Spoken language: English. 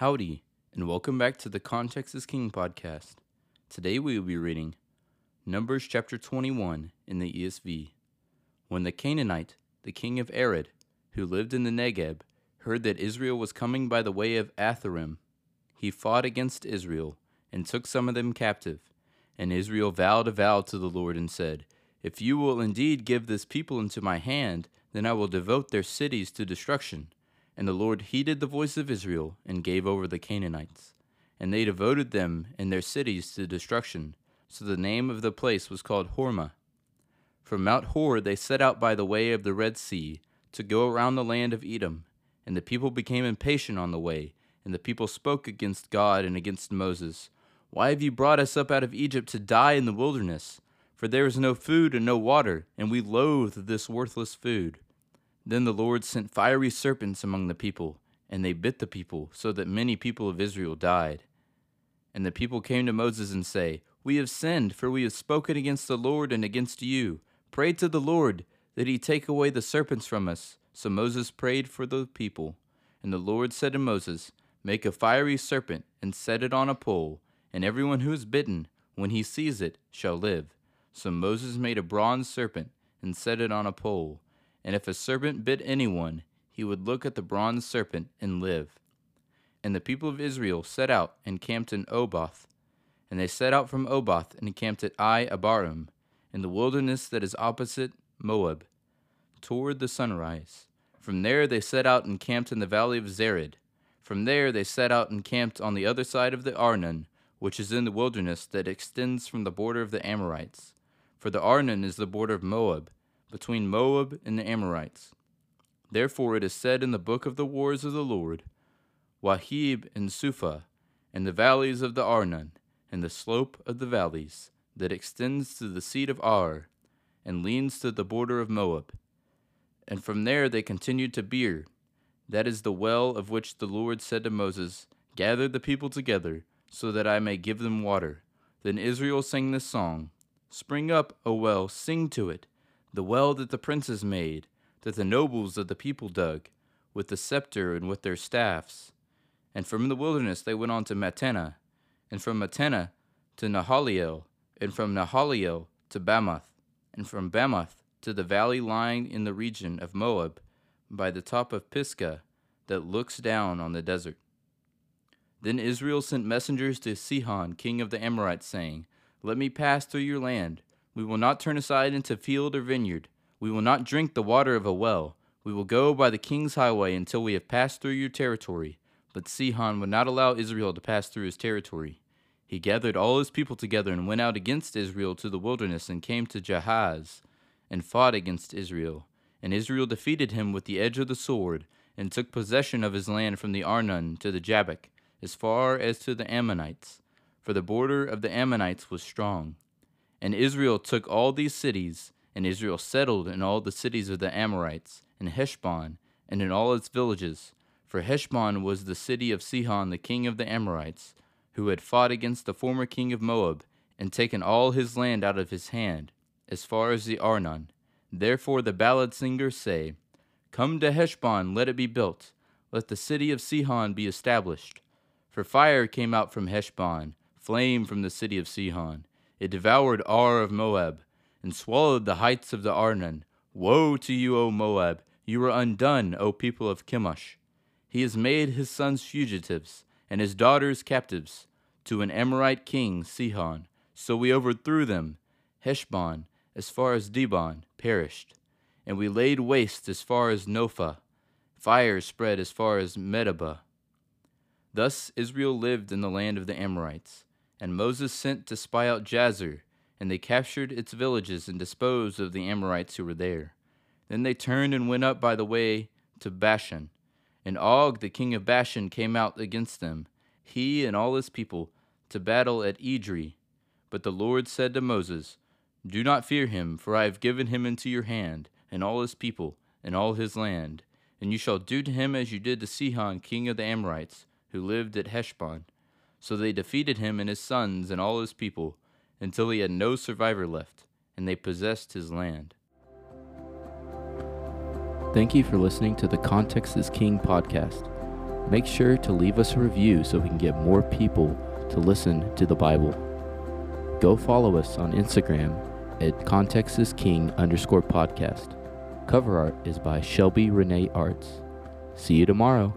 Howdy, and welcome back to the Context is King podcast. Today we will be reading Numbers chapter 21 in the ESV. When the Canaanite, the king of Arad, who lived in the Negeb, heard that Israel was coming by the way of Atharim, he fought against Israel and took some of them captive. And Israel vowed a vow to the Lord and said, If you will indeed give this people into my hand, then I will devote their cities to destruction. And the Lord heeded the voice of Israel and gave over the Canaanites. And they devoted them and their cities to destruction. So the name of the place was called Hormah. From Mount Hor they set out by the way of the Red Sea to go around the land of Edom. And the people became impatient on the way, and the people spoke against God and against Moses. Why have you brought us up out of Egypt to die in the wilderness? For there is no food and no water, and we loathe this worthless food. Then the Lord sent fiery serpents among the people, and they bit the people, so that many people of Israel died. And the people came to Moses and say, We have sinned, for we have spoken against the Lord and against you. Pray to the Lord that he take away the serpents from us. So Moses prayed for the people. And the Lord said to Moses, Make a fiery serpent and set it on a pole, and everyone who is bitten, when he sees it, shall live. So Moses made a bronze serpent and set it on a pole and if a serpent bit anyone, he would look at the bronze serpent and live. And the people of Israel set out and camped in Oboth. And they set out from Oboth and camped at Iye-abarim, in the wilderness that is opposite Moab, toward the sunrise. From there they set out and camped in the valley of Zered. From there they set out and camped on the other side of the Arnon, which is in the wilderness that extends from the border of the Amorites. For the Arnon is the border of Moab, between Moab and the Amorites. Therefore it is said in the book of the wars of the Lord, Waheb and Suphah, and the valleys of the Arnon, and the slope of the valleys, that extends to the seat of Ar, and leans to the border of Moab. And from there they continued to Beer. That is the well of which the Lord said to Moses, Gather the people together, so that I may give them water. Then Israel sang this song Spring up, O well, sing to it the well that the princes made, that the nobles of the people dug, with the scepter and with their staffs. And from the wilderness they went on to Mattanah, and from Mattanah to Nahaliel, and from Nahaliel to Bamoth, and from Bamoth to the valley lying in the region of Moab, by the top of Pisgah, that looks down on the desert. Then Israel sent messengers to Sihon, king of the Amorites, saying, Let me pass through your land we will not turn aside into field or vineyard. We will not drink the water of a well. We will go by the king's highway until we have passed through your territory. But Sihon would not allow Israel to pass through his territory. He gathered all his people together and went out against Israel to the wilderness and came to Jahaz and fought against Israel. And Israel defeated him with the edge of the sword and took possession of his land from the Arnon to the Jabbok, as far as to the Ammonites, for the border of the Ammonites was strong. And Israel took all these cities, and Israel settled in all the cities of the Amorites, in Heshbon, and in all its villages. For Heshbon was the city of Sihon the king of the Amorites, who had fought against the former king of Moab, and taken all his land out of his hand, as far as the Arnon. Therefore the ballad singers say, Come to Heshbon, let it be built, let the city of Sihon be established. For fire came out from Heshbon, flame from the city of Sihon. It devoured Ar of Moab, and swallowed the heights of the Arnon. Woe to you, O Moab! You are undone, O people of Chemosh. He has made his sons fugitives, and his daughters captives, to an Amorite king, Sihon. So we overthrew them. Heshbon, as far as Dibon, perished. And we laid waste as far as Nophah. Fire spread as far as Medeba. Thus Israel lived in the land of the Amorites. And Moses sent to spy out Jazer, and they captured its villages and disposed of the Amorites who were there. Then they turned and went up by the way to Bashan. And Og, the king of Bashan, came out against them, he and all his people, to battle at Edrei. But the Lord said to Moses, Do not fear him, for I have given him into your hand, and all his people, and all his land. And you shall do to him as you did to Sihon, king of the Amorites, who lived at Heshbon. So they defeated him and his sons and all his people until he had no survivor left, and they possessed his land. Thank you for listening to the Context is King podcast. Make sure to leave us a review so we can get more people to listen to the Bible. Go follow us on Instagram at Context is King underscore podcast. Cover art is by Shelby Renee Arts. See you tomorrow.